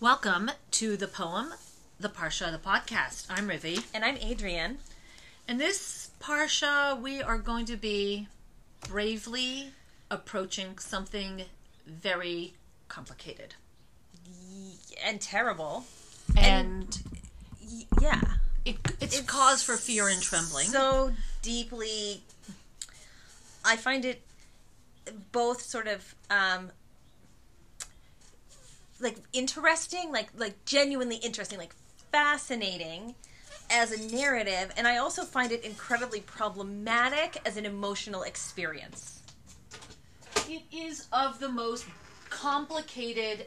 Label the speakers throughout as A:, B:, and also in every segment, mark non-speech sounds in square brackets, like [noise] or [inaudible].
A: Welcome to the poem, the Parsha, the podcast. I'm Rivi.
B: And I'm Adrian.
A: In this Parsha, we are going to be bravely approaching something very complicated.
B: And terrible.
A: And,
B: Y- yeah.
A: it, it's, cause for fear and trembling.
B: So deeply. I find it both sort of um, like interesting, like like genuinely interesting, like fascinating as a narrative, and I also find it incredibly problematic as an emotional experience.
A: it is of the most complicated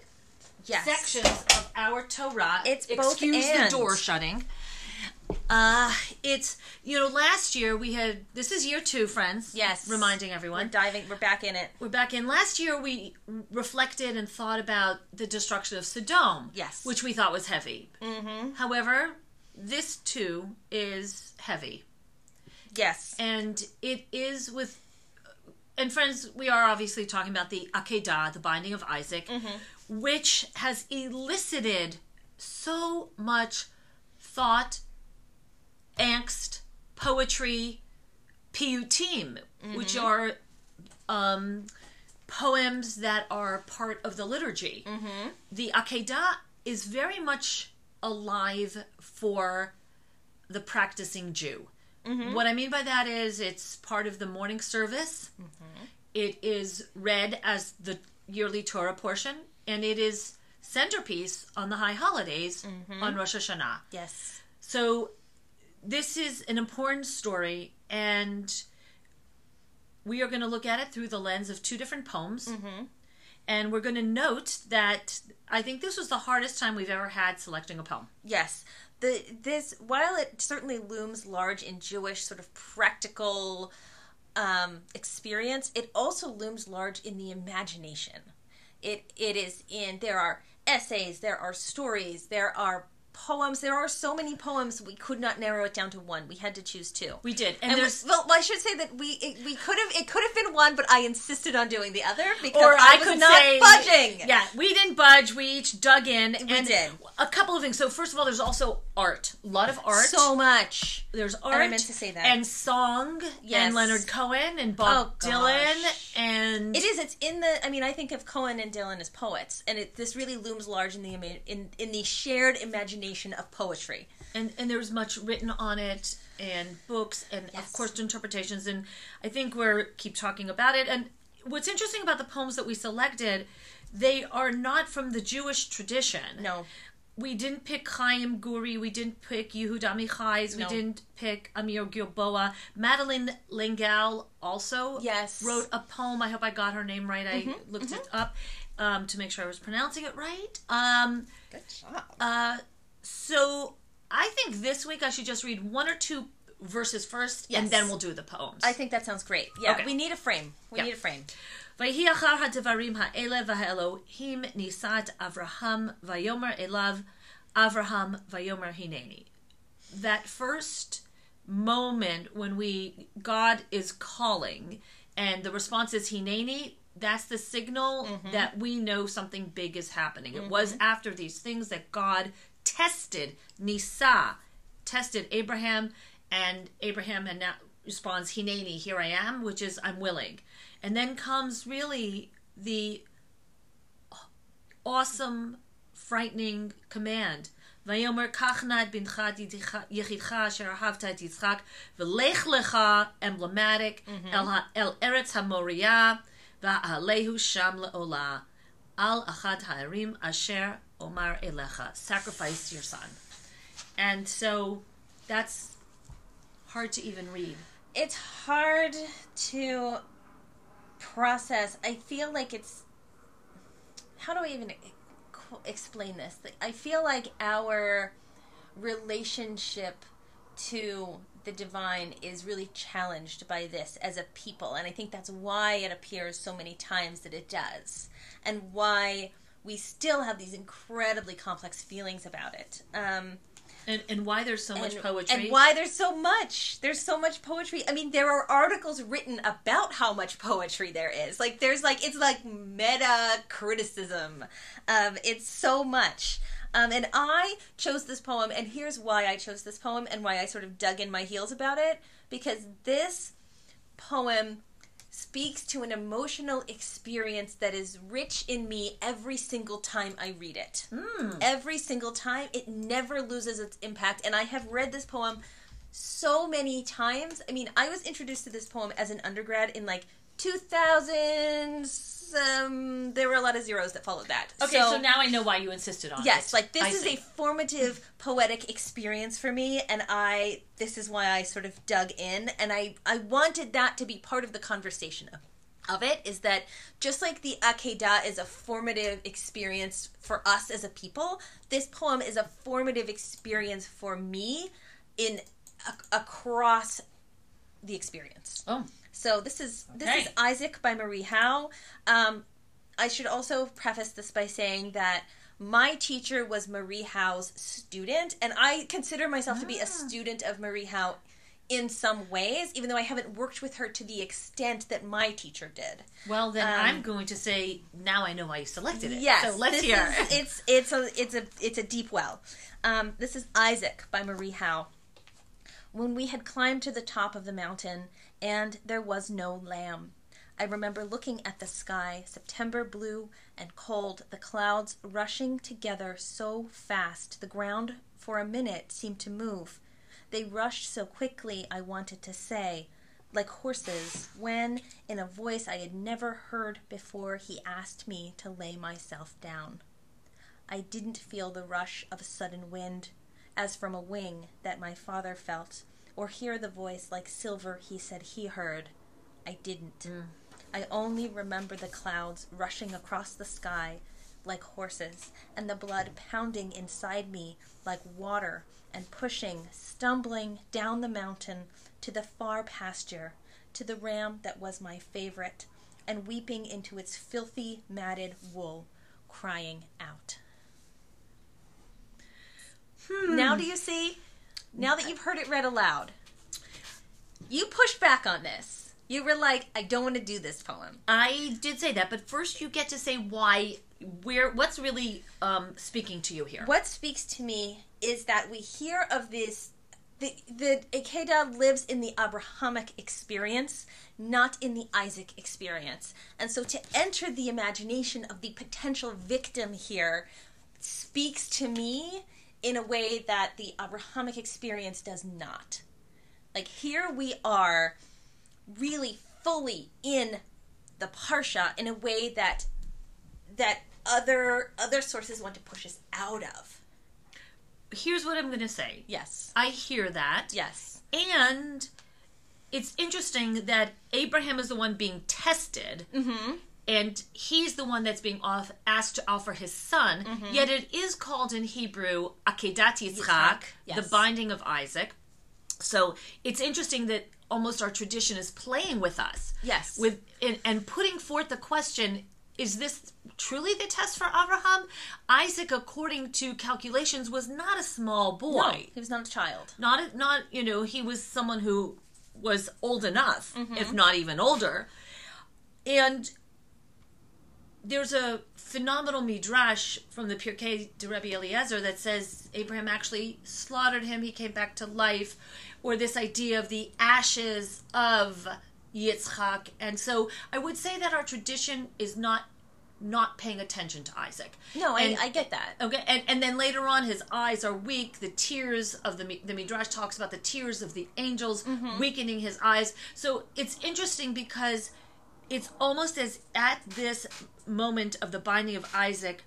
B: Yes.
A: sections of our Torah.
B: It's both
A: excuse
B: and.
A: the door shutting. Uh, it's you know last year we had this is year two, friends.
B: Yes.
A: reminding everyone We're
B: diving. We're back in it.
A: we're back in. Last year we reflected and thought about the destruction of Sodom.
B: Yes.
A: which we thought was heavy. Mm-hmm. However, this too is heavy,
B: Yes.
A: and it is with. And friends, we are obviously talking about the Akedah, the binding of Isaac, which has elicited so much thought, angst, poetry, piyutim, which mm-hmm. are um, poems that are part of the liturgy. Mm-hmm. The Akedah is very much alive for the practicing Jew. Mm-hmm. What I mean by that is it's part of the morning service. It is read as the yearly Torah portion, and it is centerpiece on the high holidays on Rosh Hashanah.
B: Yes.
A: So this is an important story, and we are going to look at it through the lens of two different poems. And we're going to note that I think this was the hardest time we've ever had selecting a poem.
B: Yes. The this while it certainly looms large in Jewish sort of practical um, experience, it also looms large in the imagination. It it is in there are essays, there are stories, there are poems. There are so many poems we could not narrow it down to one. We had to choose two.
A: We did, and,
B: And we,
A: there's
B: well, I should say that we it, we could have it could have been one, but I insisted on doing the other because
A: or
B: I,
A: I,
B: was
A: could
B: not
A: say
B: budging.
A: Yeah, we didn't budge. We each dug in.
B: We
A: and
B: did.
A: a couple of things. So first of all, there's also art. A lot of art.
B: so much.
A: there's art.
B: I meant to say that.
A: And song.
B: Yes.
A: And Leonard Cohen and Bob
B: Oh,
A: Dylan and
B: It is. It's in the. I mean, I think of Cohen and Dylan as poets, and it this really looms large in the in in the shared imagination of poetry.
A: and and there's much written on it and books and of course interpretations and I think we're keep talking about it and what's interesting about the poems that we selected they are not from the Jewish tradition.
B: No,
A: We didn't pick Chaim Guri, we didn't pick Yehuda Amichai's, we
B: No.
A: didn't pick Amir Gilboa. Madeleine L'Engle also
B: Yes.
A: wrote a poem. I hope I got her name right. I
B: Mm-hmm,
A: looked it up um, to make sure I was pronouncing it right. Um,
B: good job.
A: uh, so I think this week I should just read one or two verses first, and
B: Yes.
A: then we'll do the poems.
B: I think that sounds great. Yeah,
A: Okay.
B: we need a frame. We
A: Yeah.
B: need a frame.
A: ויהי אחר הדברים האלה והאלוהים נישא את אברהם ויאמר אליו אברהם ויאמר הנני. That first moment when we God is calling and the response is hineni, that's the signal that we know something big is happening. It was after these things that God tested Nisa, tested Abraham, and Abraham and now responds hineni, here I am, which is I'm willing. And then comes really the awesome, frightening command. ויאמר קח נא את בנך את יחידך אשר אהבת את יצחק ולך לך emblematic אל, ה- אל ארץ המוריה ועלהו שם לעולה על אחד הערים אשר Omar Elecha, sacrifice your son. And so that's hard to even read.
B: It's hard to process. I feel like it's. How do I even explain this? I feel like our relationship to the divine is really challenged by this as a people. And I think that's why it appears so many times that it does, and why we still have these incredibly complex feelings about it. Um,
A: And, and why there's so much poetry.
B: and why there's so much there's so much poetry i mean there are articles written about how much poetry there is like there's like it's like meta criticism um it's so much um, and I chose this poem, and here's why I chose this poem and why I sort of dug in my heels about it. Because this poem speaks to an emotional experience that is rich in me every single time I read it. Hmm. Every single time, it never loses its impact. And I have read this poem so many times. I mean, I was introduced to this poem as an undergrad in like 2000s. Um, there were a lot of zeros that followed that.
A: okay, so, now I know why you insisted on it.
B: Yes,
A: it.
B: like this
A: I
B: is
A: see.
B: a formative poetic experience for me and I this is why I sort of dug in and I I wanted that to be part of the conversation of, it is that just like the Akeda is a formative experience for us as a people, this poem is a formative experience for me in a, across the experience.
A: Oh,
B: So this is this
A: Okay.
B: is Isaac by Marie Howe. Um, I should also preface this by saying that my teacher was Marie Howe's student, and I consider myself to be a student of Marie Howe in some ways, even though I haven't worked with her to the extent that my teacher did.
A: well then
B: Um,
A: I'm going to say now I know why you selected it.
B: Yes,
A: So let's
B: this
A: hear.
B: is- it's it's a it's a it's a deep well. Um, this is Isaac by Marie Howe. When we had climbed to the top of the mountain, and there was no lamb. I remember looking at the sky, September blue and cold, the clouds rushing together so fast, the ground for a minute seemed to move. They rushed so quickly, I wanted to say, like horses, when, in a voice I had never heard before, he asked me to lay myself down. I didn't feel the rush of a sudden wind, as from a wing that my father felt, or hear the voice like silver he said he heard. I didn't. Mm. I only remember the clouds rushing across the sky like horses, and the blood pounding inside me like water, and pushing, stumbling down the mountain to the far pasture, to the ram that was my favorite, and weeping into its filthy, matted wool, crying out. Hmm. Now do you see? Now that you've heard it read aloud, you pushed back on this. You were like, I don't want to do this poem.
A: I did say that, but first you get to say why. Where what's really um, speaking to you here?
B: What speaks to me is that we hear of this. The, the Akedah lives in the Abrahamic experience, not in the Isaac experience. And so to enter the imagination of the potential victim here speaks to me in a way that the Abrahamic experience does not. Like here we are really fully in the parsha in a way that that other other sources want to push us out of.
A: Here's what I'm going to say.
B: Yes.
A: I hear that.
B: Yes.
A: And it's interesting that Abraham is the one being tested.
B: Mm-hmm.
A: And he's the one that's being off, asked to offer his son.
B: Mm-hmm.
A: Yet it is called in Hebrew Akedat Yitzchak,
B: yes.
A: the binding of Isaac. So it's interesting that almost our tradition is playing with us.
B: Yes.
A: With and, and putting forth the question: Is this truly the test for Abraham? Isaac, according to calculations, was not a small boy
B: No, he was not a child.
A: not a, not you know he was someone who was old enough
B: Mm-hmm.
A: if not even older and there's a phenomenal midrash from the Pirkei de Rebbe Eliezer that says Abraham actually slaughtered him. He came back to life, or this idea of the ashes of Yitzchak. And so I would say that our tradition is not not paying attention to Isaac.
B: No, I,
A: And-
B: I get that.
A: Okay, and, and then later on, his eyes are weak. The tears of the the midrash talks about the tears of the angels mm-hmm. weakening his eyes. So it's interesting because it's almost as at this moment of the binding of Isaac,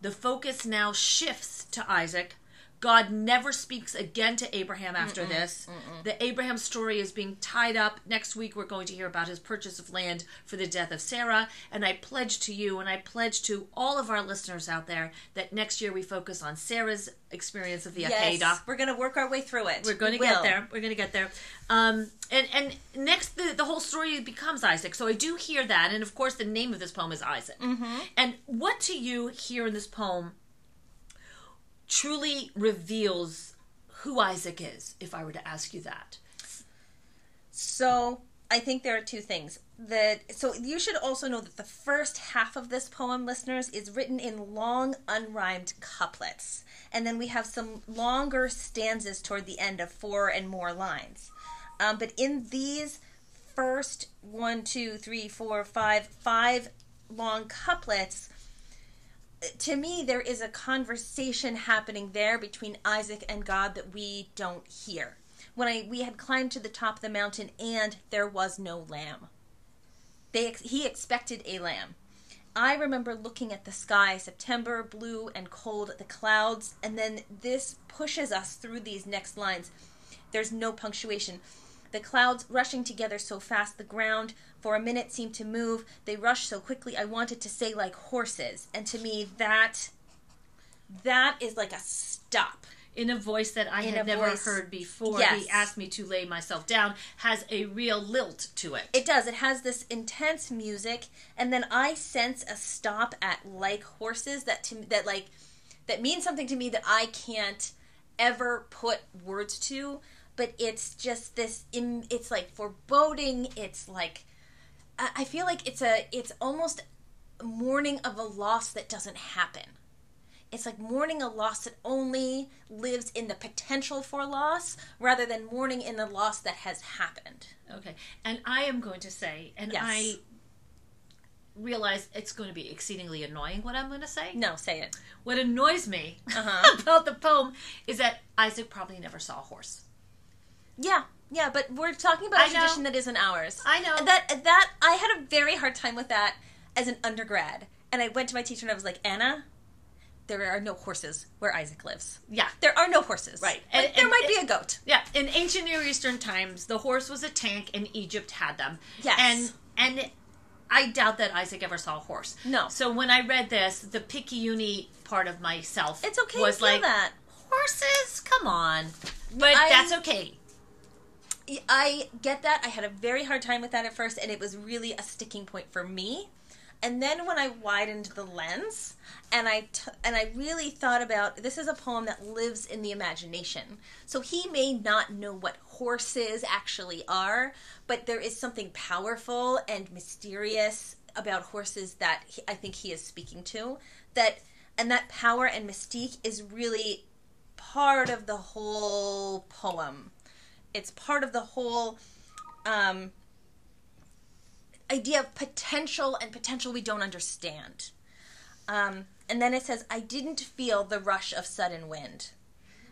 A: the focus now shifts to Isaac. God never speaks again to Abraham after this. The Abraham story is being tied up. Next week, we're going to hear about his purchase of land for the death of Sarah. And I pledge to you and I pledge to all of our listeners out there that next year we focus on Sarah's experience of the
B: Yes,
A: Akedah.
B: we're gonna work our way through it.
A: We're going to
B: We
A: get there. We're going to get there. Um, and and next, the, the whole story becomes Isaac. So I do hear that, and of course, the name of this poem is Isaac. Mm-hmm. And what to you here in this poem truly reveals who Isaac is, if I were to ask you that.
B: So I think there are two things that. So you should also know that the first half of this poem, listeners, is written in long unrhymed couplets, and then we have some longer stanzas toward the end of four and more lines. Um, but in these first one, two, three, four, five, five long couplets, to me, there is a conversation happening there between Isaac and God that we don't hear. When I we had climbed to the top of the mountain and there was no lamb. They he expected a lamb. I remember looking at the sky, September, blue and cold, the clouds, and then this pushes us through these next lines. There's no punctuation. The clouds rushing together so fast, the ground for a minute seemed to move. They rushed so quickly, I wanted to say like horses. And to me, that that is like a stop.
A: In a voice that I
B: In
A: had never
B: voice-
A: heard before,
B: Yes.
A: he asked me to lay myself down, has a real lilt to it.
B: It does. It has this intense music, and then I sense a stop at like horses that to that like that means something to me that I can't ever put words to. But it's just this. It's like foreboding. It's like I I feel like it's a. It's almost mourning of a loss that doesn't happen. It's like mourning a loss that only lives in the potential for loss rather than mourning in the loss that has happened.
A: Okay. And I am going to say, and
B: Yes.
A: I realize it's going to be exceedingly annoying what I'm going to say.
B: No, say it.
A: What annoys me
B: Uh-huh. [laughs]
A: about the poem is that Isaac probably never saw a horse.
B: Yeah, yeah, but we're talking about
A: I
B: a
A: know.
B: tradition that isn't ours.
A: I know.
B: That that I had a very hard time with that as an undergrad, and I went to my teacher and I was like, Anna, there are no horses where Isaac lives.
A: Yeah.
B: There are no horses.
A: Right.
B: Like,
A: And-
B: there
A: and-
B: might be a goat.
A: Yeah, in ancient Near Eastern times, the horse was a tank, and Egypt had them.
B: Yes.
A: and and I doubt that Isaac ever saw a horse.
B: No.
A: So when I read this, the picayune part of myself
B: It's okay
A: was
B: to
A: like
B: that.
A: horses. Come on, but
B: I-
A: that's okay.
B: I get that. I had a very hard time with that at first, and it was really a sticking point for me. And then when I widened the lens, and I t- and I really thought about this is a poem that lives in the imagination. So he may not know what horses actually are, but there is something powerful and mysterious about horses that he, I think he is speaking to. That and that power and mystique is really part of the whole poem it's part of the whole um, idea of potential and potential we don't understand. Um, and then it says, I didn't feel the rush of sudden wind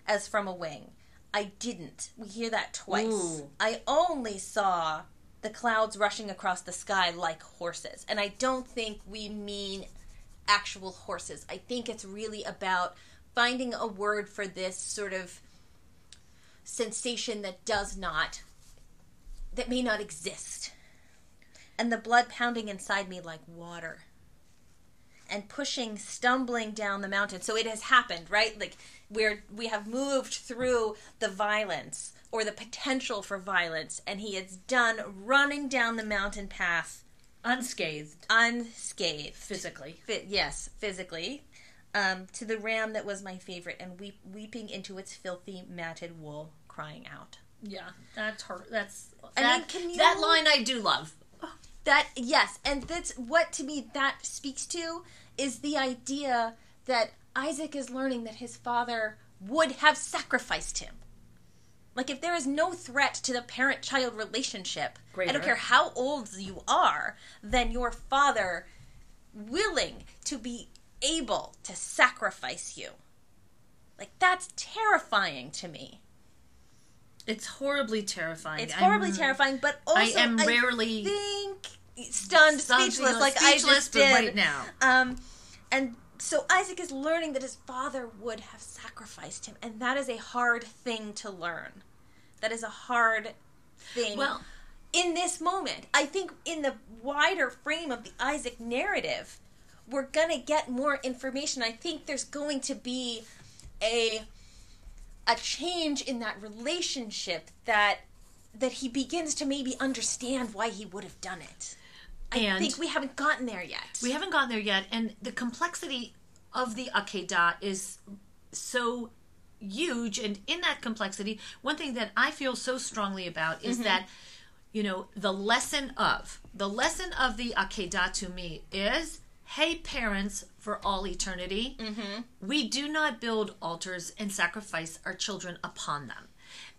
B: as from a wing. I didn't. We hear that twice.
A: Ooh.
B: I only saw the clouds rushing across the sky like horses. And I don't think we mean actual horses. I think it's really about finding a word for this sort of sensation that does not that may not exist. And the blood pounding inside me like water and pushing stumbling down the mountain. So it has happened right? Like we're we have moved through the violence or the potential for violence. And he is done running down the mountain path.
A: Unscathed.
B: Unscathed.
A: Physically.
B: Fi- yes, physically, um, to the ram that was my favorite, and weep- weeping into its filthy matted wool, crying out.
A: Yeah, that's her. That's
B: I
A: that,
B: mean, can you-
A: that line I do love.
B: That yes, and that's what to me that speaks to is the idea that Isaac is learning that his father would have sacrificed him. Like if there is no threat to the parent-child relationship, I don't care how old you are, then your father willing to be able to sacrifice you. Like that's terrifying to me.
A: It's horribly terrifying.
B: It's horribly
A: I'm-
B: terrifying, but also
A: I am rarely
B: think stunned,
A: Stunned,
B: speechless,
A: you know,
B: like I
A: speechless,
B: just did
A: right now.
B: Um, and so Isaac is learning that his father would have sacrificed him, and that is a hard thing to learn. That is a hard thing.
A: Well,
B: in this moment, I think in the wider frame of the Isaac narrative, we're gonna get more information. I think there's going to be a a change in that relationship that that he begins to maybe understand why he would have done it. I
A: And-
B: think we haven't gotten there yet.
A: we haven't gotten there yet, and the complexity of the Akedah is so huge. And in that complexity, one thing that I feel so strongly about
B: Mm-hmm.
A: is that, you know, the lesson of the lesson of the Akedah to me is, hey, parents, for all eternity,
B: Mm-hmm.
A: we do not build altars and sacrifice our children upon them.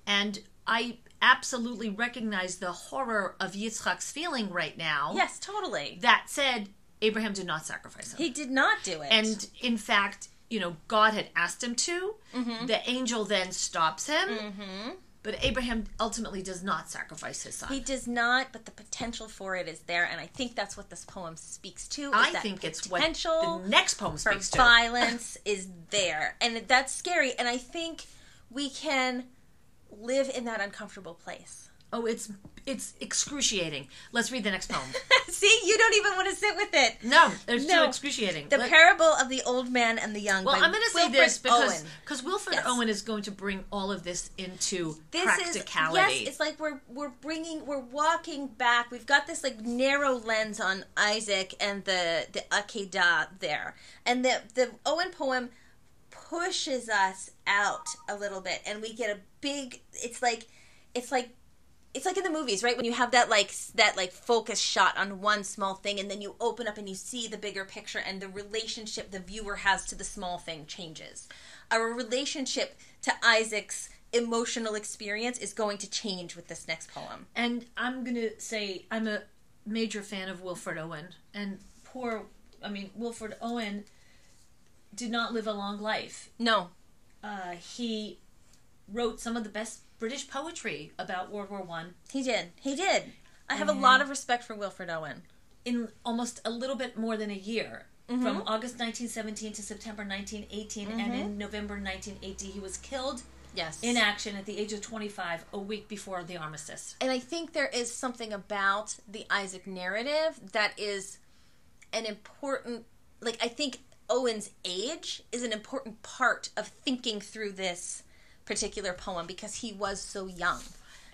A: And I absolutely recognize the horror of Yitzchak's feeling right now.
B: Yes, totally.
A: That said, Abraham did not sacrifice him.
B: He did not do it.
A: And in fact, you know, God had asked him to.
B: Mm-hmm.
A: The angel then stops him. But Abraham ultimately does not sacrifice his son.
B: he does not, but the potential for it is there, and I think that's what this poem speaks to.
A: I
B: that
A: think it's what
B: potential
A: the next poem speaks to.
B: violence [laughs] is there, and that's scary. And I think we can live in that uncomfortable place.
A: Oh, it's it's excruciating. Let's read the next poem. [laughs]
B: See, you don't even want to sit with it.
A: No, it's
B: No.
A: too excruciating.
B: The
A: Let-
B: parable of the old man and the young.
A: well, I'm going to say this because because Wilfred
B: Yes.
A: Owen is going to bring all of this into
B: this
A: practicality.
B: is yes it's like we're we're bringing we're walking back we've got this like narrow lens on isaac and the the akedah there and the the owen poem pushes us out a little bit and we get a big it's like it's like it's like in the movies right when you have that like that like focus shot on one small thing and then you open up and you see the bigger picture and the relationship the viewer has to the small thing changes our relationship to isaac's emotional experience is going to change with this next poem
A: And I'm going to say I'm a major fan of Wilfred Owen. And poor, I mean, Wilfred Owen did not live a long life.
B: no
A: Uh, he wrote some of the best British poetry about World War One
B: he did he did i have a lot of respect for wilfred owen
A: in almost a little bit more than a year.
B: Mm-hmm.
A: From August 1917 to September 1918, and in November 1980, he was killed
B: yes
A: in action at the age of 25, a week before the armistice.
B: and I think there is something about the Isaac narrative that is an important like I think Owen's age is an important part of thinking through this particular poem because he was so young.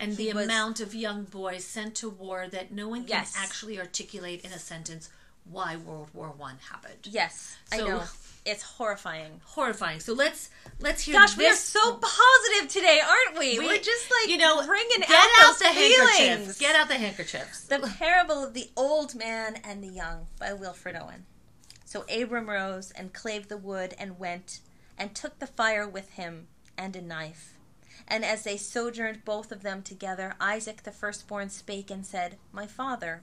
A: and
B: He
A: the
B: was-
A: amount of young boys sent to war that no one can
B: Yes.
A: actually articulate in a sentence why World War One happened.
B: Yes, I know. It's horrifying.
A: Horrifying. So let's let's hear.
B: Gosh, we are so positive today, aren't we?
A: We-
B: are just like
A: you know
B: bringing
A: get
B: out,
A: out the handkerchiefs. Get out the handkerchiefs.
B: The Parable of the Old Man and the Young by Wilfred Owen. So Abram rose and clave the wood and went, and took the fire with him and a knife. And as they sojourned both of them together, Isaac the firstborn spake and said, My father,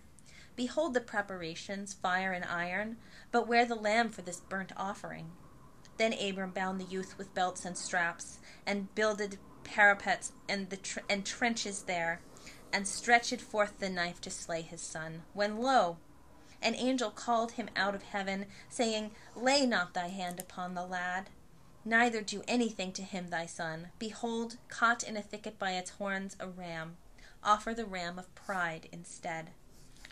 B: behold the preparations, fire and iron, but where the lamb for this burnt offering? Then Abram bound the youth with belts and straps, and builded parapets and the tr- and trenches there, and stretched forth the knife to slay his son. When lo, an angel called him out of heaven, saying, Lay not thy hand upon the lad, neither do anything to him thy son. Behold, caught in a thicket by its horns a ram. Offer the ram of pride instead.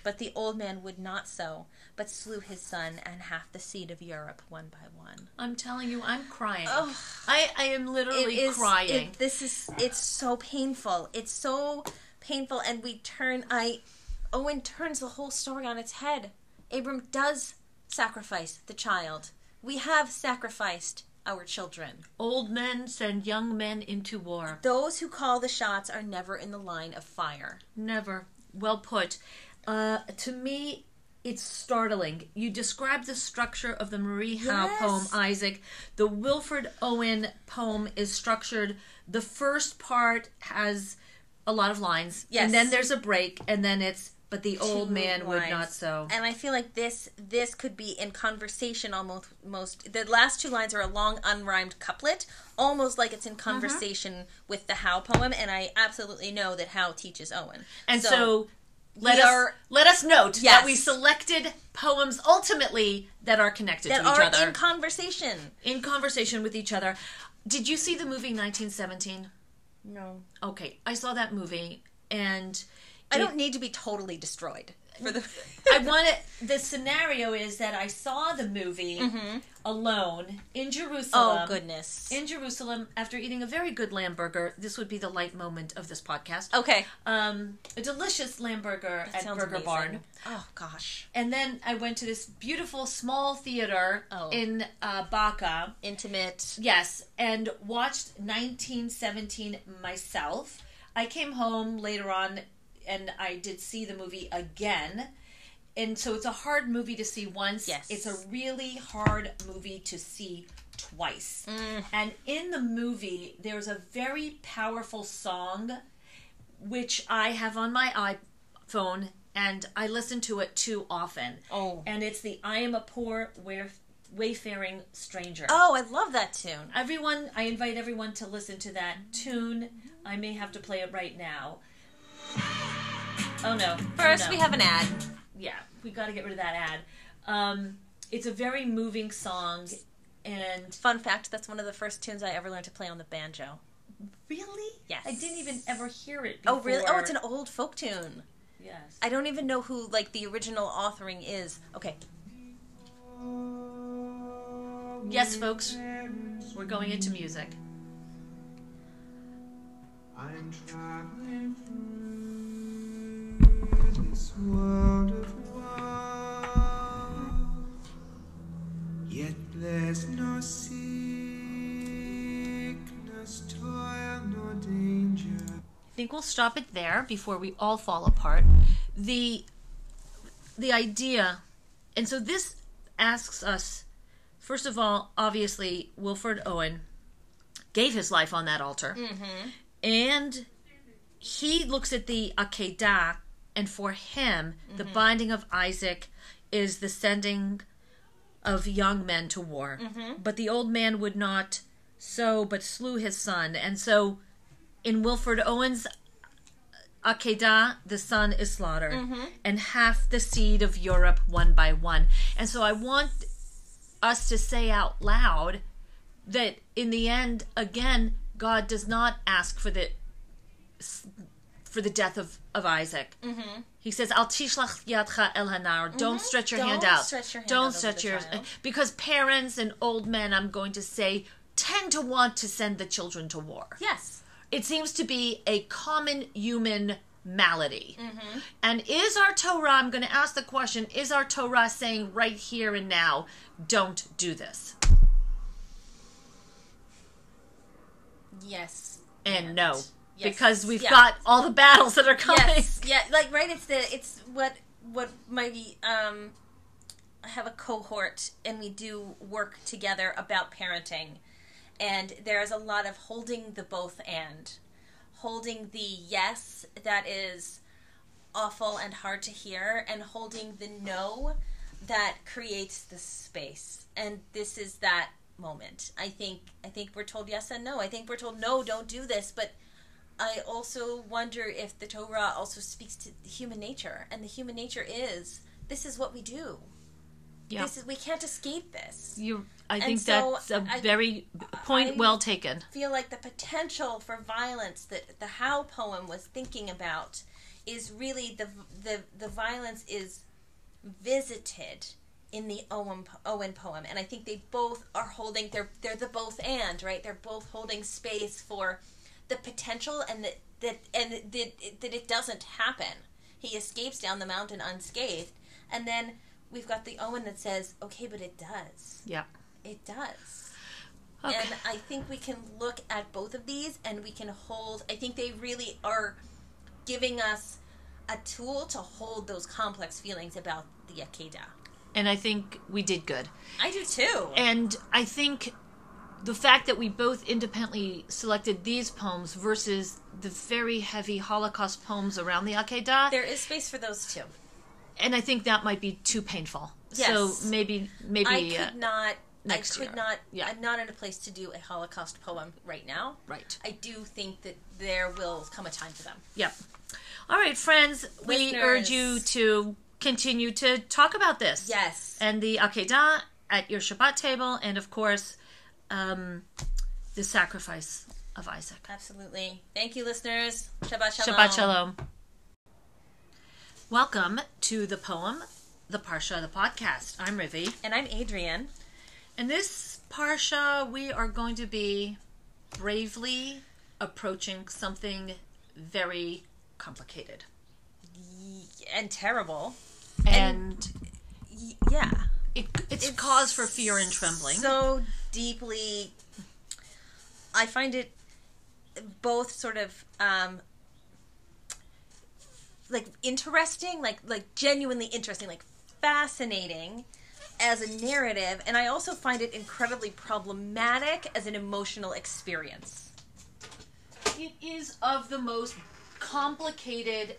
B: But the old man would not so, but slew his son and half the seed of Europe one by one.
A: I'm telling you, I'm crying.
B: Ugh.
A: I I am literally
B: It is
A: crying.
B: it- this is it's so painful. It's so painful, and we turn. I Owen turns the whole story on its head. Abram does sacrifice the child. We have sacrificed our children.
A: Old men send young men into war.
B: Those who call the shots are never in the line of fire.
A: Never. Well put. Uh, to me, it's startling. You describe the structure of the Marie Howe
B: Yes.
A: poem, Isaac. The Wilfred Owen poem is structured. The first part has a lot of lines,
B: Yes.
A: and then there's a break, and then it's but the old
B: Two
A: man would not so.
B: And I feel like this this could be in conversation almost most the last two lines are a long unrhymed couplet, almost like it's in uh-huh. conversation with the Howe poem, and I absolutely know that Howe teaches Owen.
A: And so, let
B: we
A: us
B: are-
A: let us note
B: Yes.
A: that we selected poems ultimately that are connected
B: that
A: to each
B: are
A: other
B: in conversation.
A: in conversation with each other. Did you see the movie 1917?
B: No.
A: Okay, I saw that movie and
B: I don't need to be totally destroyed. for the.
A: I want it. The scenario is that I saw the movie alone in Jerusalem.
B: oh goodness.
A: In Jerusalem, after eating a very good lamb burger, this would be the light moment of this podcast.
B: okay.
A: Um, a delicious lamb burger at
B: Sounds
A: Burger
B: amazing.
A: Barn.
B: Oh gosh.
A: And then I went to this beautiful small theater
B: Oh.
A: in uh, Baca.
B: Intimate.
A: Yes, and watched 1917 myself. I came home later on and I did see the movie again. And so it's a hard movie to see once.
B: Yes.
A: It's a really hard movie to see twice. Mm. And in the movie, there's a very powerful song which I have on my iPhone and I listen to it too often.
B: Oh.
A: And it's the I Am a Poor Way- Wayfaring Stranger.
B: Oh, I love that tune.
A: Everyone, I invite everyone to listen to that tune. I may have to play it right now. [laughs] Oh no.
B: First,
A: Oh, no.
B: we have an ad.
A: Yeah, we got to get rid of that ad. Um, it's a very moving song, and
B: Fun fact: that's one of the first tunes I ever learned to play on the banjo.
A: really,
B: Yes.
A: I didn't even ever hear it. Before.
B: Oh, really? Oh, it's an old folk tune.
A: yes.
B: I don't even know who like the original authoring is. Okay.
A: yes, folks, we're going into music.
C: I'm traveling through this world of woe, yet there's no sickness, toil, nor danger.
A: I think we'll stop it there before we all fall apart. The the idea, and so this asks us, first of all, obviously, Wilfred Owen gave his life on that altar, mm-hmm. And he looks at the Akedah, and for him, the mm-hmm. binding of Isaac is the sending of young men to war. Mm-hmm. But the old man would not so, but slew his son, and so in Wilfred Owen's Akedah, the son is slaughtered, mm-hmm. and half the seed of Europe one by one. And so I want us to say out loud that in the end, again, God does not ask for the for the death of, of Isaac. Mm-hmm. He says, "Al tishlach yadcha el hanar." Don't stretch your hand
B: Mm-hmm. Don't
A: out.
B: stretch your hand
A: Don't
B: out
A: stretch your
B: child.
A: because parents and old men, I'm going to say, tend to want to send the children to war
B: Yes.
A: it seems to be a common human malady.
B: Mm-hmm.
A: And is our Torah, I'm going to ask the question, is our Torah saying right here and now, don't do this?
B: Yes.
A: And no.
B: Yes.
A: Because we've
B: Yeah.
A: got all the battles that are coming.
B: Yes. Yeah. Like right. It's the. It's what what my um. I have a cohort and we do work together about parenting, and there's a lot of holding the both and, holding the yes that is awful and hard to hear, and holding the no that creates the space. And this is that moment. I think I think we're told yes and no. I think we're told no, don't do this, but I also wonder if the Torah also speaks to human nature, and the human nature is this is what we do.
A: Yeah.
B: This is we can't escape this.
A: You, I think
B: so
A: that's a
B: I-
A: very point
B: I-
A: well taken.
B: Feel like the potential for violence that the Howe poem was thinking about is really the the the violence is visited in the Owen Owen poem, and I think they both are holding they're they're the both and right. They're both holding space for the potential and that that and that that it doesn't happen. He escapes down the mountain unscathed, and then we've got the Owen that says, "Okay, but it does.
A: Yeah.
B: It does."
A: Okay.
B: And I think we can look at both of these and we can hold, I think they really are giving us a tool to hold those complex feelings about the Akedah.
A: And I think we did good.
B: I do too.
A: And I think the fact that we both independently selected these poems versus the very heavy Holocaust poems around the Akedah,
B: there is space for those too.
A: and I think that might be too painful.
B: Yes.
A: So maybe maybe
B: I
A: uh,
B: could not.
A: next
B: I could
A: year.
B: not.
A: Yeah.
B: I'm not in a place to do a Holocaust poem right now.
A: right.
B: I do think that there will come a time for them.
A: Yep. All right, friends, we urge you to continue to talk about this.
B: Yes.
A: And the Akedah at your Shabbat table, and of course, um, the sacrifice of Isaac.
B: Absolutely. Thank you, listeners. Shabbat shalom.
A: Shabbat shalom. Welcome to the poem, the Parsha, the podcast. I'm Rivi.
B: And I'm Adrian.
A: In this Parsha, we are going to be bravely approaching something very complicated.
B: And terrible.
A: And
B: Y- yeah.
A: it, it's, cause for fear and trembling.
B: So deeply. I find it both sort of um, like interesting, like like genuinely interesting, like fascinating as a narrative, and I also find it incredibly problematic as an emotional experience.
A: it is of the most complicated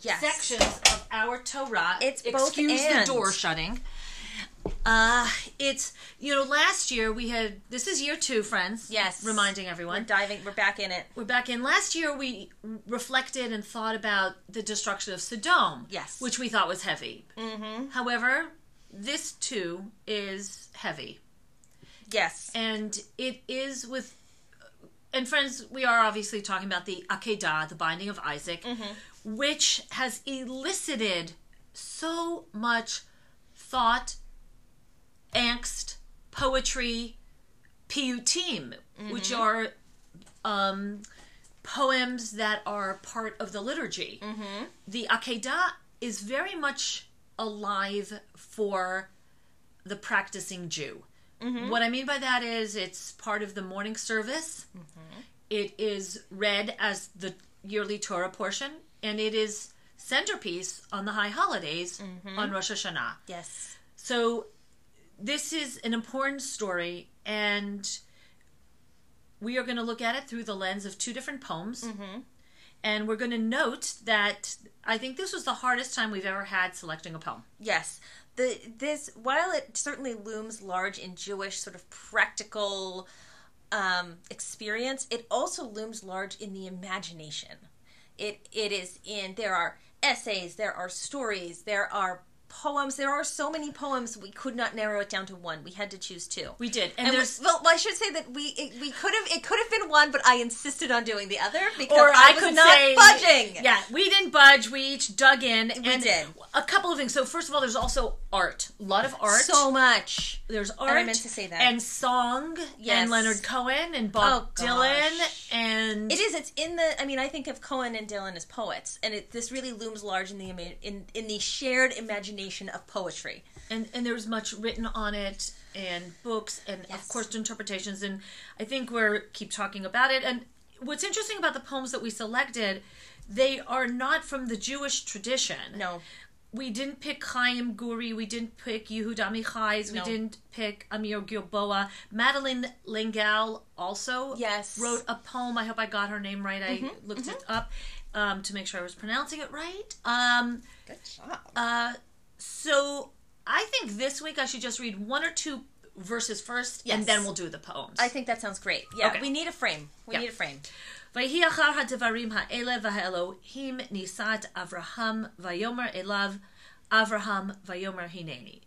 B: Yes.
A: sections of our Torah.
B: It's
A: excuse the door shutting. Uh, it's you know last year we had this is year two, friends.
B: Yes.
A: reminding
B: We're
A: everyone
B: diving. We're back in it.
A: we're back in. Last year we reflected and thought about the destruction of Sodom.
B: Yes.
A: which we thought was heavy. Mm-hmm. However, this too is heavy,
B: Yes.
A: and it is with. And friends, we are obviously talking about the Akedah, the binding of Isaac, which has elicited so much thought, angst, poetry, piyutim, which mm-hmm. are um, poems that are part of the liturgy. Mm-hmm. The Akedah is very much alive for the practicing Jew. Mm-hmm. What I mean by that is it's part of the morning service. It is read as the yearly Torah portion, and it is centerpiece on the high holidays on Rosh Hashanah.
B: Yes.
A: So this is an important story, and we are going to look at it through the lens of two different poems. And we're going to note that I think this was the hardest time we've ever had selecting a poem.
B: Yes. The this while it certainly looms large in Jewish sort of practical um, experience, it also looms large in the imagination. It it is in there are essays, there are stories, there are poems. There are so many poems we could not narrow it down to one. We had to choose two.
A: We did, and,
B: And we,
A: there's
B: well, I should say that we it, we could have it could have been one, but I insisted on doing the other because
A: or
B: I,
A: I, could
B: not
A: say
B: budging.
A: Yeah, we didn't budge. We each dug in.
B: We
A: and
B: did.
A: a couple of things. So first of all, there's also art. A lot of art.
B: so much.
A: there's art.
B: I meant to say that.
A: And song.
B: Yes.
A: And Leonard Cohen and Bob
B: Oh,
A: Dylan and
B: It is. It's in the. I mean, I think of Cohen and Dylan as poets, and it, this really looms large in the in in the shared imagination of poetry.
A: and and there's much written on it and books and
B: Yes.
A: of course interpretations and I think we're keep talking about it and what's interesting about the poems that we selected they are not from the Jewish tradition.
B: No,
A: We didn't pick Chaim Guri, we didn't pick Yehuda Amichai's, we didn't pick Amir Gilboa. Madeleine L'Engle also
B: Yes. Mm-hmm.
A: wrote a poem. I hope I got her name right. I looked it up um, to make sure I was pronouncing it right. Um,
B: good job.
A: uh, so I think this week I should just read one or two verses first,
B: Yes.
A: and then we'll do the poems.
B: I think that sounds great. Yeah,
A: Okay.
B: we need a frame. We
A: Yeah.
B: need a frame.
A: ויהי אחר הדברים האלה והאלוהים נישא את אברהם ויאמר אליו אברהם ויאמר הנני.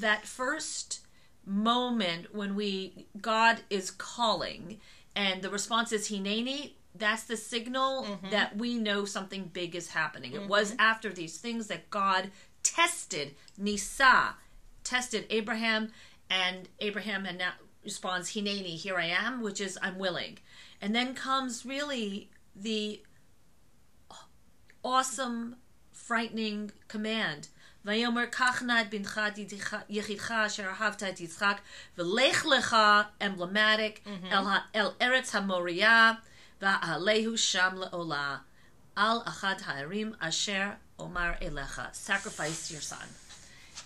A: That first moment when we God is calling and the response is hineni, that's the signal that we know something big is happening. It was after these things that God tested Nisa, tested Abraham, and Abraham and now responds hineni, here I am, which is I'm willing. And then comes really the awesome, frightening command. ויאמר קח נא את בנך את יחידך אשר אהבת את יצחק ולך לך emblematic אל, ה- אל ארץ המוריה ועלהו שם לעולה על אחד הערים אשר Omar Elecha, sacrifice your son.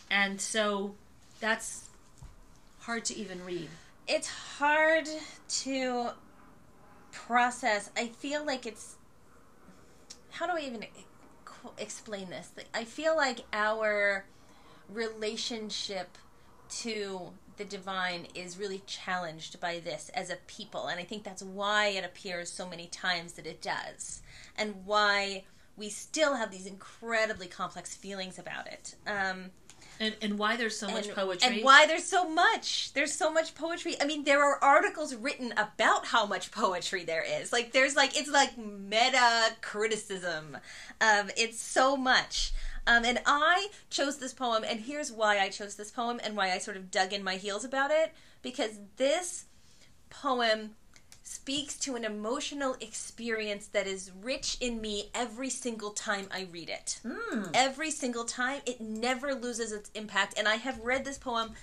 A: And so that's hard to even read.
B: It's hard to process. I feel like it's. How do I even explain this? I feel like our relationship to the divine is really challenged by this as a people. And I think that's why it appears so many times that it does, and why we still have these incredibly complex feelings about it. Um,
A: and and why there's so much poetry.
B: and why there's so much. There's so much poetry. I mean there are articles written about how much poetry there is. Like there's like it's like meta criticism. Um it's so much. Um, and I chose this poem, and here's why I chose this poem and why I sort of dug in my heels about it. Because this poem speaks to an emotional experience that is rich in me every single time I read it. Hmm. Every single time, it never loses its impact. And I have read this poem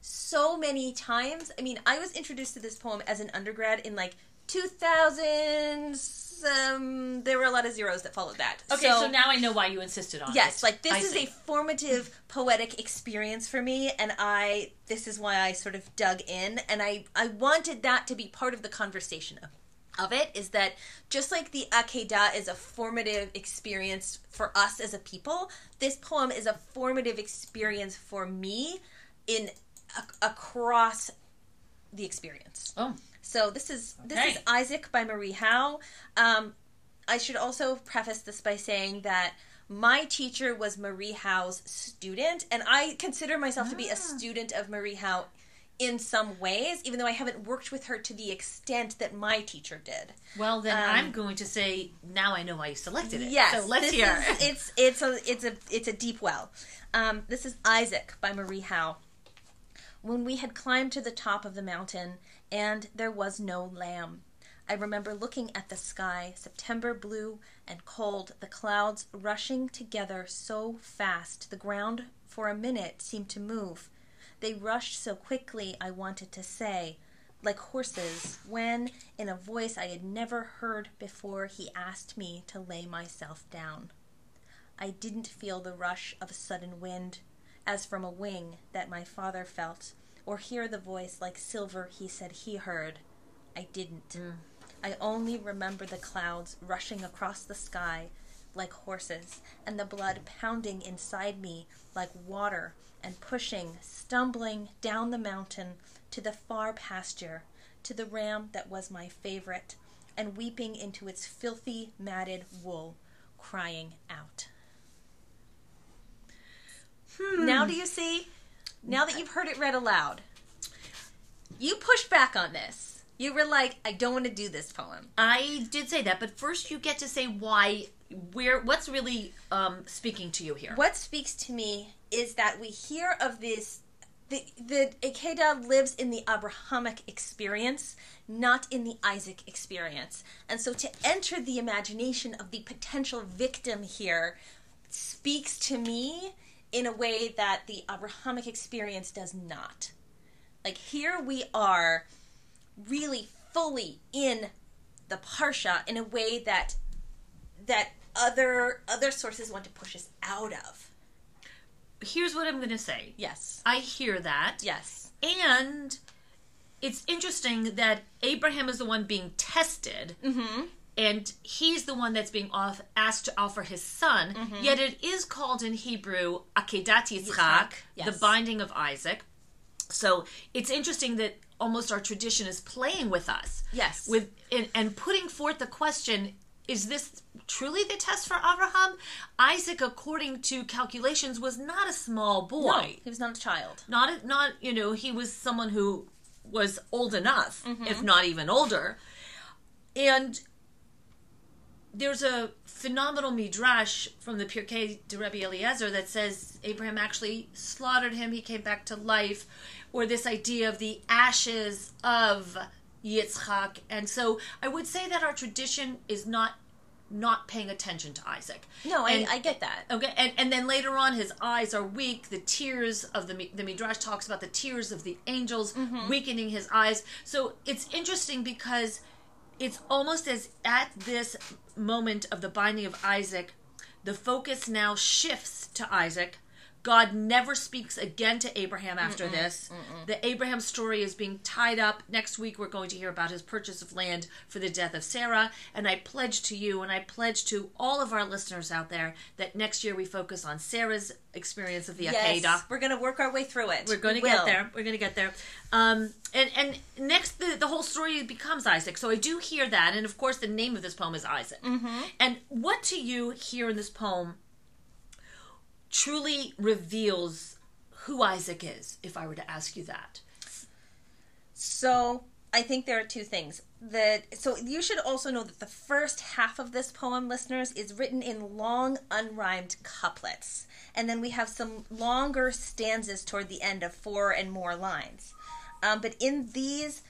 B: so many times. I mean, I was introduced to this poem as an undergrad in like 2000s. Um, there were a lot of zeros that followed that.
A: okay so, now i know why you insisted on
B: Yes,
A: it.
B: like this
A: I
B: is
A: see.
B: a formative poetic experience for me and I this is why I sort of dug in and I I wanted that to be part of the conversation of, it is that just like the Akeda is a formative experience for us as a people, this poem is a formative experience for me in a, across the experience.
A: oh
B: So this is this
A: Okay.
B: is Isaac by Marie Howe. Um, I should also preface this by saying that my teacher was Marie Howe's student, and I consider myself to be
A: Ah.
B: a student of Marie Howe in some ways, even though I haven't worked with her to the extent that my teacher did.
A: well then
B: Um,
A: i'm going to say now i know why you selected it
B: Yes,
A: so let's hear
B: is- it's it's a it's a it's a deep well. Um, this is Isaac by Marie Howe. When we had climbed to the top of the mountain, and there was no lamb, I remember looking at the sky, September blue and cold, the clouds rushing together so fast, the ground for a minute seemed to move. They rushed so quickly, I wanted to say, like horses, when, in a voice I had never heard before, he asked me to lay myself down. I didn't feel the rush of a sudden wind, as from a wing that my father felt, or hear the voice like silver he said he heard. I didn't. Mm. I only remember the clouds rushing across the sky like horses, and the blood pounding inside me like water, and pushing, stumbling down the mountain to the far pasture, to the ram that was my favorite, and weeping into its filthy, matted wool, crying out. Hmm. Now do you see? Now that you've heard it read aloud, you pushed back on this. You were like, I don't want to do this poem.
A: i did say that but first you get to say why where what's really um speaking to you here
B: What speaks to me is that we hear of this. The, the Akedah lives in the Abrahamic experience, not in the Isaac experience. And so to enter the imagination of the potential victim here speaks to me in a way that the Abrahamic experience does not. Like here we are really fully in the Parsha in a way that that other other sources want to push us out of.
A: here's what i'm going to say
B: Yes.
A: i hear that
B: Yes.
A: And it's interesting that Abraham is the one being tested,
B: Mm-hmm.
A: And he's the one that's being off, asked to offer his son.
B: Mm-hmm.
A: Yet it is called in Hebrew Akedat Yitzchak,
B: yes.
A: the binding of Isaac. So it's interesting that almost our tradition is playing with us.
B: Yes.
A: With and, and putting forth the question is this truly the test for Abraham? Isaac, according to calculations, was not a small boy
B: No, he was not a child.
A: not a, not you know he was someone who was old enough
B: Mm-hmm.
A: if not even older and there's a phenomenal midrash from the Pirkei de Rabbi Eliezer that says Abraham actually slaughtered him. He came back to life, or this idea of the ashes of Yitzchak. And so I would say that our tradition is not not paying attention to Isaac.
B: No, I,
A: And-
B: I get that.
A: Okay, and, and then later on, his eyes are weak. The tears of the the midrash talks about the tears of the angels mm-hmm. weakening his eyes. So it's interesting because it's almost as at this moment of the binding of Isaac, the focus now shifts to Isaac. God never speaks again to Abraham after this. The Abraham story is being tied up. Next week, we're going to hear about his purchase of land for the death of Sarah. And I pledge to you and I pledge to all of our listeners out there that next year we focus on Sarah's experience of the
B: Yes,
A: Akedah.
B: we're gonna work our way through it.
A: We're going to
B: We
A: get there. We're going to get there. Um, and and next, the, the whole story becomes Isaac. So I do hear that, and of course, the name of this poem is Isaac. Mm-hmm. And what to you here in this poem truly reveals who Isaac is, if I were to ask you that.
B: So I think there are two things. That so you should also know that the first half of this poem, listeners, is written in long unrhymed couplets, and then we have some longer stanzas toward the end of four and more lines. Um, but in these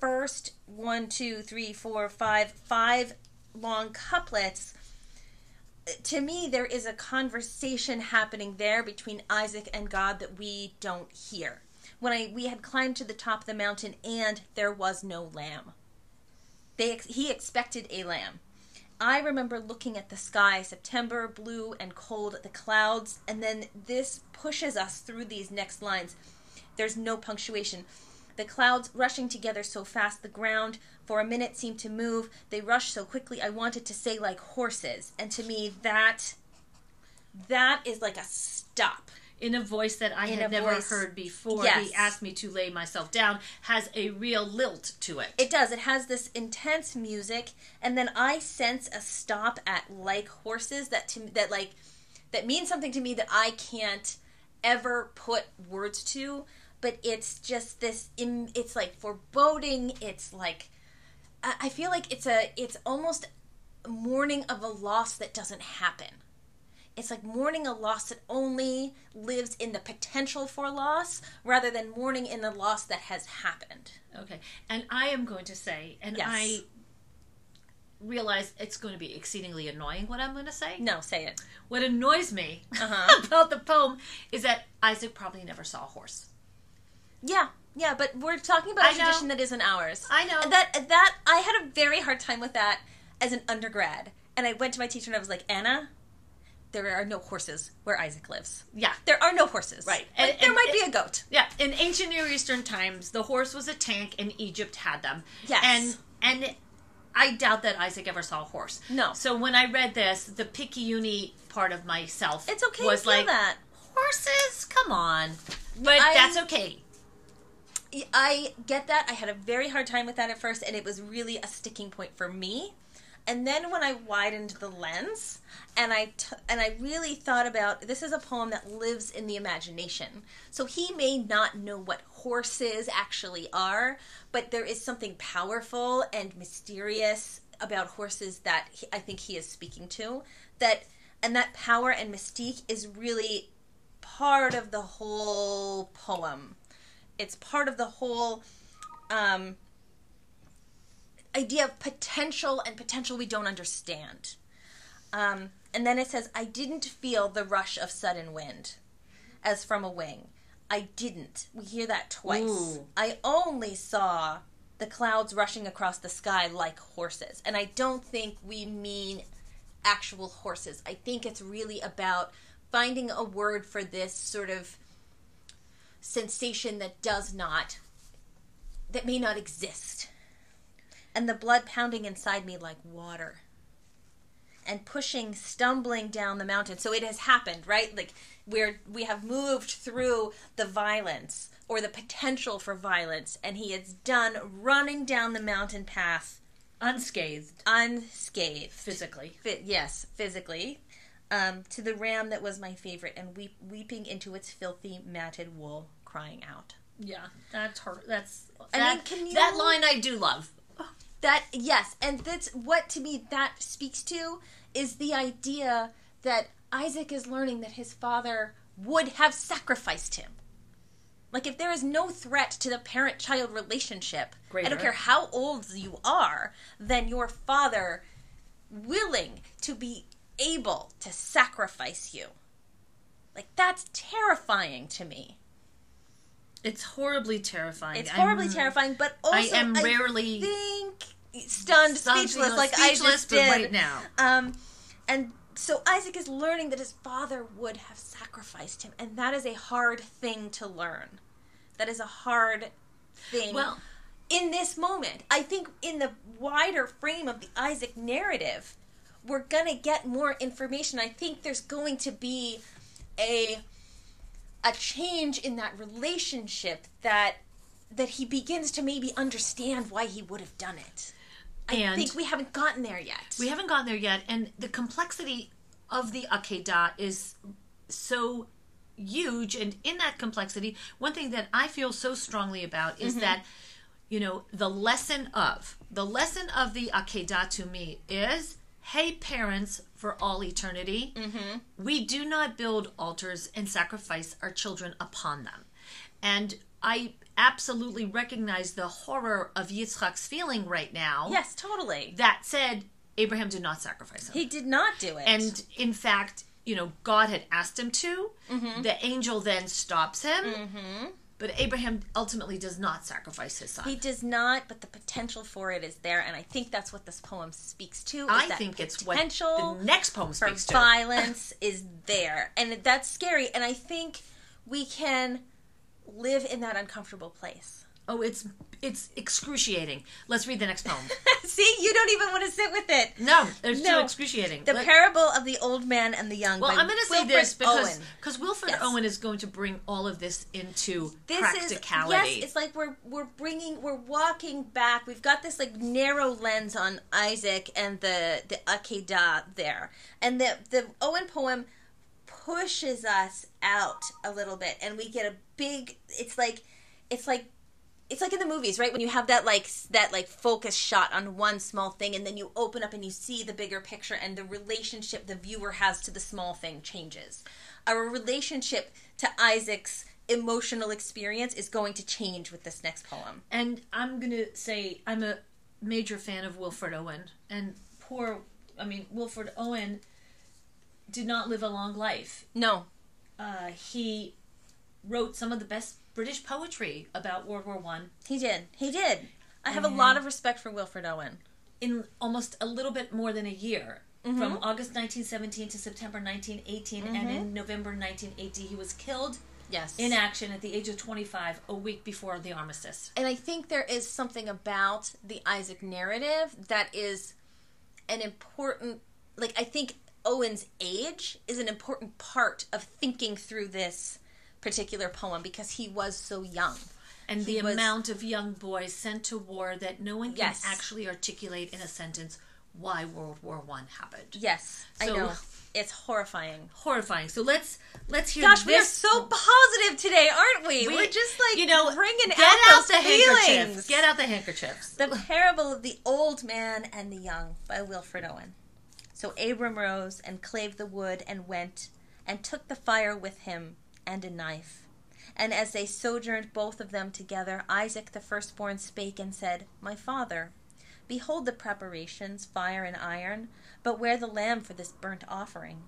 B: first one, two, three, four, five, five long couplets, to me there is a conversation happening there between Isaac and God that we don't hear. When I we had climbed to the top of the mountain and there was no lamb. They he expected a lamb. I remember looking at the sky, September, blue and cold, the clouds, and then this pushes us through these next lines. There's no punctuation. The clouds rushing together so fast, the ground for a minute seemed to move. They rushed so quickly, I wanted to say like horses. And to me, that that is like a stop.
A: In a voice that I
B: In
A: had never
B: voice-
A: heard before,
B: Yes.
A: he asked me to lay myself down, has a real lilt to it.
B: It does. It has this intense music, and then I sense a stop at like horses that to that like that means something to me that I can't ever put words to. But it's just this. It's like foreboding. It's like I I feel like it's a. It's almost mourning of a loss that doesn't happen. It's like mourning a loss that only lives in the potential for loss rather than mourning in the loss that has happened.
A: Okay. And I am going to say, and
B: Yes.
A: I realize it's going to be exceedingly annoying what I'm going to say.
B: No, say it.
A: What annoys me
B: Uh-huh. [laughs]
A: about the poem is that Isaac probably never saw a horse.
B: Yeah, yeah, but we're talking about
A: I
B: a
A: know.
B: tradition that isn't ours.
A: I know.
B: that that I had a very hard time with that as an undergrad, and I went to my teacher and I was like, Anna, there are no horses where Isaac lives.
A: Yeah.
B: There are no horses.
A: Right.
B: Like,
A: And-
B: there
A: and-
B: might be a goat.
A: Yeah, in ancient Near Eastern times, the horse was a tank, and Egypt had them.
B: Yes.
A: and and I doubt that Isaac ever saw a horse.
B: No.
A: So when I read this, the picayune part of myself
B: It's okay
A: was like
B: that.
A: horses. Come on, but
B: I-
A: that's okay.
B: I get that. I had a very hard time with that at first, and it was really a sticking point for me. And then when I widened the lens, and I t- and I really thought about this is a poem that lives in the imagination. So he may not know what horses actually are, but there is something powerful and mysterious about horses that he, I think he is speaking to. That and that power and mystique is really part of the whole poem it's part of the whole um, idea of potential and potential we don't understand. Um, and then it says, I didn't feel the rush of sudden wind as from a wing. I didn't. We hear that twice.
A: Ooh.
B: I only saw the clouds rushing across the sky like horses. And I don't think we mean actual horses. I think it's really about finding a word for this sort of sensation that does not that may not exist. And the blood pounding inside me like water and pushing stumbling down the mountain. So it has happened right? Like we're we have moved through the violence or the potential for violence. And he is done running down the mountain path.
A: Unscathed.
B: Unscathed.
A: Physically.
B: Fi- yes, physically, um, to the ram that was my favorite, and weep- weeping into its filthy matted wool, crying out.
A: Yeah, that's her. That's
B: I
A: that,
B: mean, can you-
A: that line I do love.
B: Oh, that yes, and that's what to me that speaks to is the idea that Isaac is learning that his father would have sacrificed him. Like if there is no threat to the parent-child relationship, I don't care how old you are, then your father willing to be able to sacrifice you. Like that's terrifying to me.
A: It's horribly terrifying.
B: It's horribly
A: I'm-
B: terrifying, but also
A: I am rarely
B: think stunned,
A: Stunned,
B: speechless,
A: you know,
B: like
A: speechless,
B: I just did
A: right now.
B: Um, and so Isaac is learning that his father would have sacrificed him, and that is a hard thing to learn. That is a hard thing.
A: Well-
B: in this moment, I think in the wider frame of the Isaac narrative, we're gonna get more information. I think there's going to be a a change in that relationship that that he begins to maybe understand why he would have done it. I
A: And-
B: think we haven't gotten there yet.
A: We haven't gotten there yet, and the complexity of the Akedah is so huge. And in that complexity, one thing that I feel so strongly about
B: Mm-hmm.
A: is that, you know, the lesson of the lesson of the Akedah to me is. Hey, parents, for all eternity,
B: Mm-hmm.
A: we do not build altars and sacrifice our children upon them. And I absolutely recognize the horror of Yitzchak's feeling right now.
B: Yes, totally.
A: That said, Abraham did not sacrifice him.
B: He did not do it.
A: and in fact, you know, God had asked him to.
B: Mm-hmm.
A: The angel then stops him. But Abraham ultimately does not sacrifice his son.
B: he does not, but the potential for it is there, and I think that's what this poem speaks to.
A: I
B: that
A: think it's what
B: potential
A: the next poem speaks to.
B: violence [laughs] is there, and that's scary. And I think we can live in that uncomfortable place.
A: Oh, it's it's excruciating. Let's read the next poem. [laughs]
B: See, you don't even want to sit with it.
A: No, it's too excruciating.
B: The
A: Let-
B: parable of the old man and the young.
A: well, I'm going to say this because because Wilfred
B: Yes.
A: Owen is going to bring all of this into
B: this
A: practicality.
B: is yes it's like we're we're bringing we're walking back we've got this like narrow lens on isaac and the the akedah there and the the owen poem pushes us out a little bit and we get a big it's like it's like it's like in the movies right when you have that like that like focus shot on one small thing and then you open up and you see the bigger picture and the relationship the viewer has to the small thing changes our relationship to isaac's emotional experience is going to change with this next poem
A: And I'm gonna say I'm a major fan of Wilfred Owen. And poor, I mean, Wilfred Owen did not live a long life.
B: no
A: Uh, he wrote some of the best British poetry about World War One
B: he did he did i have a lot of respect for wilfred owen
A: in almost a little bit more than a year.
B: Mm-hmm.
A: From August 1917 to September 1918, and in November 1980, he was killed
B: yes
A: in action at the age of 25, a week before the armistice.
B: And I think there is something about the Isaac narrative that is an important, like, I think Owen's age is an important part of thinking through this particular poem because he was so young.
A: and
B: He
A: the
B: was-
A: amount of young boys sent to war that no one can
B: Yes.
A: actually articulate in a sentence why World War One happened.
B: Yes, I know. It's horrifying.
A: Horrifying. So let's let's hear
B: Gosh, we are so positive today, aren't we?
A: We-
B: are just like
A: you know,
B: bringing
A: get
B: out,
A: out the handkerchiefs.
B: feelings.
A: Get out the handkerchiefs.
B: The Parable of the Old Man and the Young by Wilfred Owen. So Abram rose and clave the wood and went, and took the fire with him, and a knife. And as they sojourned both of them together, Isaac the firstborn spake and said, My father, behold the preparations, fire and iron, but where the lamb for this burnt offering?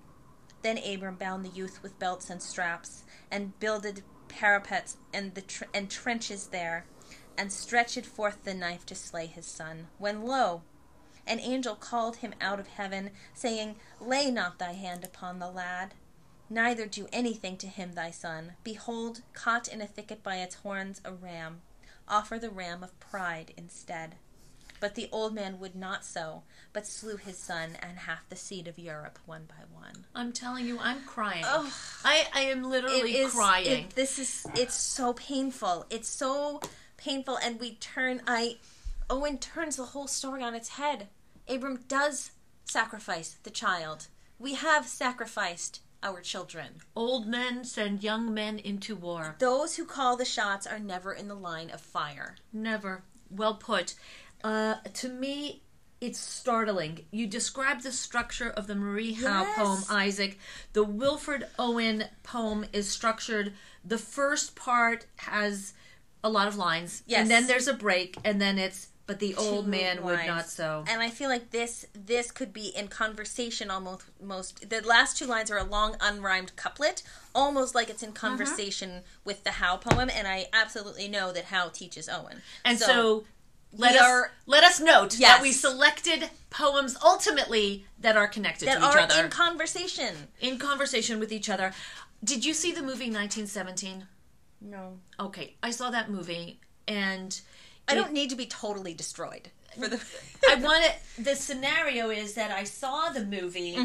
B: Then Abram bound the youth with belts and straps, and builded parapets and the tr- and trenches there, and stretched forth the knife to slay his son. When lo, an angel called him out of heaven, saying, Lay not thy hand upon the lad, neither do anything to him thy son. Behold, caught in a thicket by its horns a ram. Offer the ram of pride instead. But the old man would not so, but slew his son and half the seed of Europe one by one.
A: I'm telling you, I'm crying.
B: Ugh.
A: I, I am literally
B: It is
A: crying.
B: it- this is it's so painful. It's so painful, and we turn. I Owen turns the whole story on its head. Abram does sacrifice the child. We have sacrificed our children.
A: Old men send young men into war.
B: Those who call the shots are never in the line of fire.
A: Never. Well put. Uh, to me, it's startling. You describe the structure of the Marie Howe
B: Yes.
A: poem, Isaac. The Wilfred Owen poem is structured. The first part has a lot of lines,
B: Yes.
A: and then there's a break, and then it's but the old
B: Two
A: man would
B: lines.
A: not so.
B: And I feel like this this could be in conversation almost most the last two lines are a long unrhymed couplet, almost like it's in
A: Uh-huh.
B: conversation with the Howe poem, and I absolutely know that Howe teaches Owen.
A: And so, let
B: we
A: us
B: are-
A: let us note that we selected poems ultimately that are connected
B: that
A: to each
B: are
A: other
B: in conversation.
A: in conversation with each other. Did you see the movie 1917?
B: No.
A: Okay, I saw that movie and
B: I don't need to be totally destroyed. for the.
A: I want to. The scenario is that I saw the movie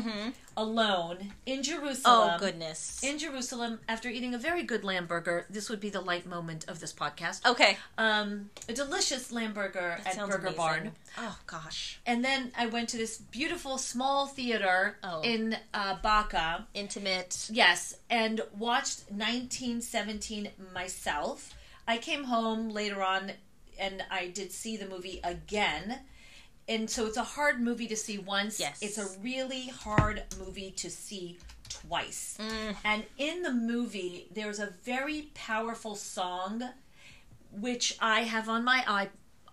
A: alone in Jerusalem.
B: Mm-hmm. oh goodness.
A: In Jerusalem, after eating a very good lamb burger, this would be the light moment of this podcast.
B: okay.
A: Um, a delicious lamb burger
B: That
A: at
B: sounds
A: Burger
B: amazing.
A: Barn.
B: Oh gosh.
A: And then I went to this beautiful small theater
B: Oh.
A: in uh, Baca.
B: Intimate.
A: Yes, and watched 1917 myself. I came home later on and I did see the movie again. And so it's a hard movie to see once.
B: Yes.
A: It's a really hard movie to see twice.
B: Mm.
A: And in the movie, there's a very powerful song which I have on my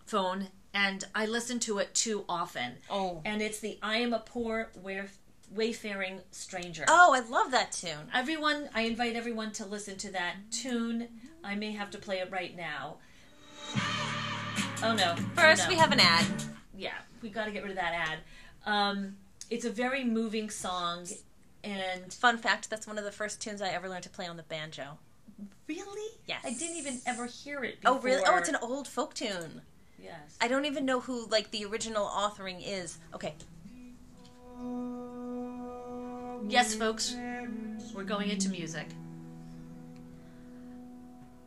A: iPhone and I listen to it too often.
B: Oh.
A: And it's the I Am a Poor Wayf- Wayfaring Stranger.
B: Oh, I love that tune.
A: Everyone, I invite everyone to listen to that tune. I may have to play it right now. Oh no.
B: First,
A: no.
B: we have an ad.
A: Yeah, we got to get rid of that ad. Um, it's a very moving song, and
B: Fun fact: that's one of the first tunes I ever learned to play on the banjo.
A: really,
B: Yes.
A: I didn't even ever hear it.
B: Oh, really? Oh, it's an old folk tune.
A: yes.
B: I don't even know who like the original authoring is. Okay.
A: yes, folks, we're going into music.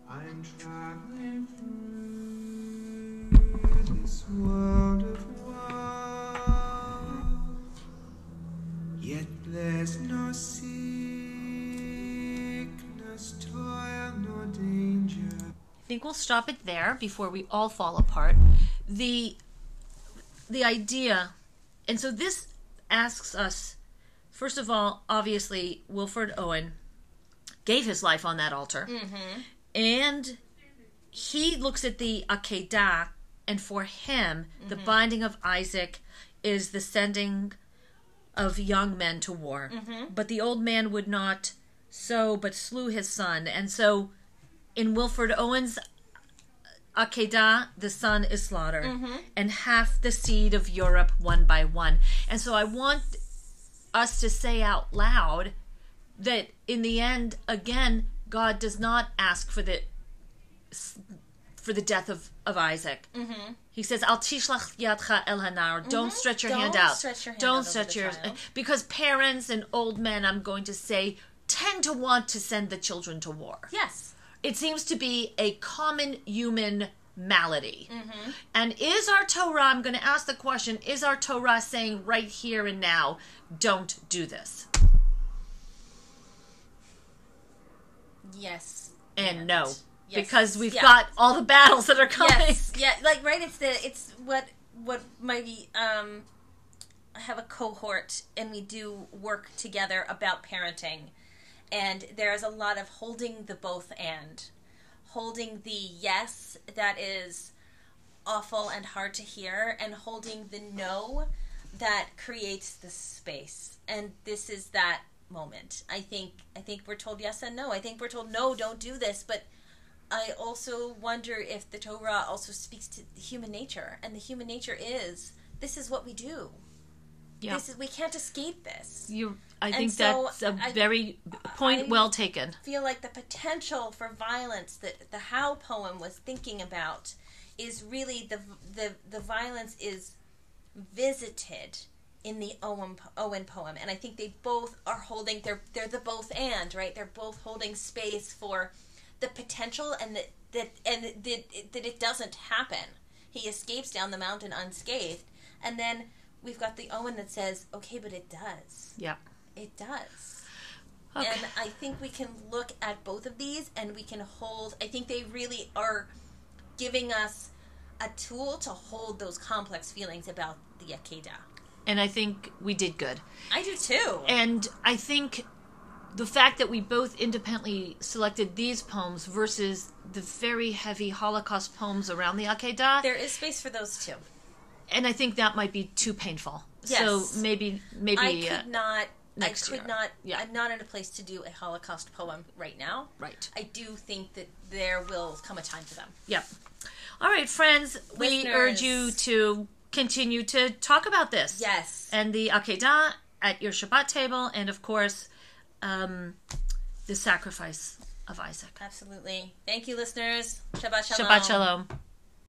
C: I'm traveling through this world of woe, yet there's no sickness, toil, nor danger.
A: I think we'll stop it there before we all fall apart. The the idea, and so this asks us, first of all, obviously, Wilfred Owen gave his life on that altar, mm-hmm. and he looks at the Akedah, and for him, the mm-hmm. binding of Isaac is the sending of young men to war. Mm-hmm. But the old man would not so, but slew his son, and so in Wilfred Owen's Akedah, the son is slaughtered, mm-hmm. and half the seed of Europe one by one. And so I want us to say out loud that in the end, again, God does not ask for the for the death of, of Isaac. Mm-hmm. He says, "Al tishlach yadcha el hanar." Don't stretch your
B: Don't
A: hand out.
B: stretch your hand
A: Don't
B: out over
A: stretch
B: the
A: your
B: child.
A: because parents and old men, I'm going to say, tend to want to send the children to war
B: Yes.
A: it seems to be a common human malady.
B: Mm-hmm.
A: And is our Torah, I'm going to ask the question, is our Torah saying right here and now, don't do this?
B: Yes.
A: And no.
B: Yes.
A: Because we've
B: Yeah.
A: got all the battles that are coming.
B: Yes. Yeah. Like right. It's the. It's what what my um. I have a cohort and we do work together about parenting, and there's a lot of holding the both and, holding the yes that is awful and hard to hear, and holding the no that creates the space. And this is that moment. I think I think we're told yes and no. I think we're told no, don't do this, but I also wonder if the Torah also speaks to human nature, and the human nature is this is what we do.
A: Yeah.
B: This is we can't escape this.
A: You, I think
B: so
A: that's a
B: I-
A: very point
B: I-
A: well taken.
B: Feel like the potential for violence that the Howe poem was thinking about is really the the the violence is visited in the Owen Owen poem, and I think they both are holding. They're they're the both and right. They're both holding space for the potential and that that and that that it doesn't happen. He escapes down the mountain unscathed, and then we've got the Owen that says, "Okay, but it does.
A: Yeah.
B: It does."
A: Okay.
B: And I think we can look at both of these and we can hold. I think they really are giving us a tool to hold those complex feelings about the Akedah.
A: and I think we did good.
B: I do too.
A: And I think the fact that we both independently selected these poems versus the very heavy Holocaust poems around the Akedah,
B: there is space for those too.
A: and I think that might be too painful.
B: Yes.
A: So maybe maybe
B: I
A: uh,
B: could not.
A: next
B: I could
A: year.
B: not.
A: Yeah.
B: I'm not in a place to do a Holocaust poem right now.
A: right.
B: I do think that there will come a time for them.
A: Yep. All right, friends, we urge you to continue to talk about this.
B: Yes.
A: And the Akedah at your Shabbat table, and of course, um, the sacrifice of Isaac.
B: Absolutely. Thank you, listeners. Shabbat shalom.
A: Shabbat shalom.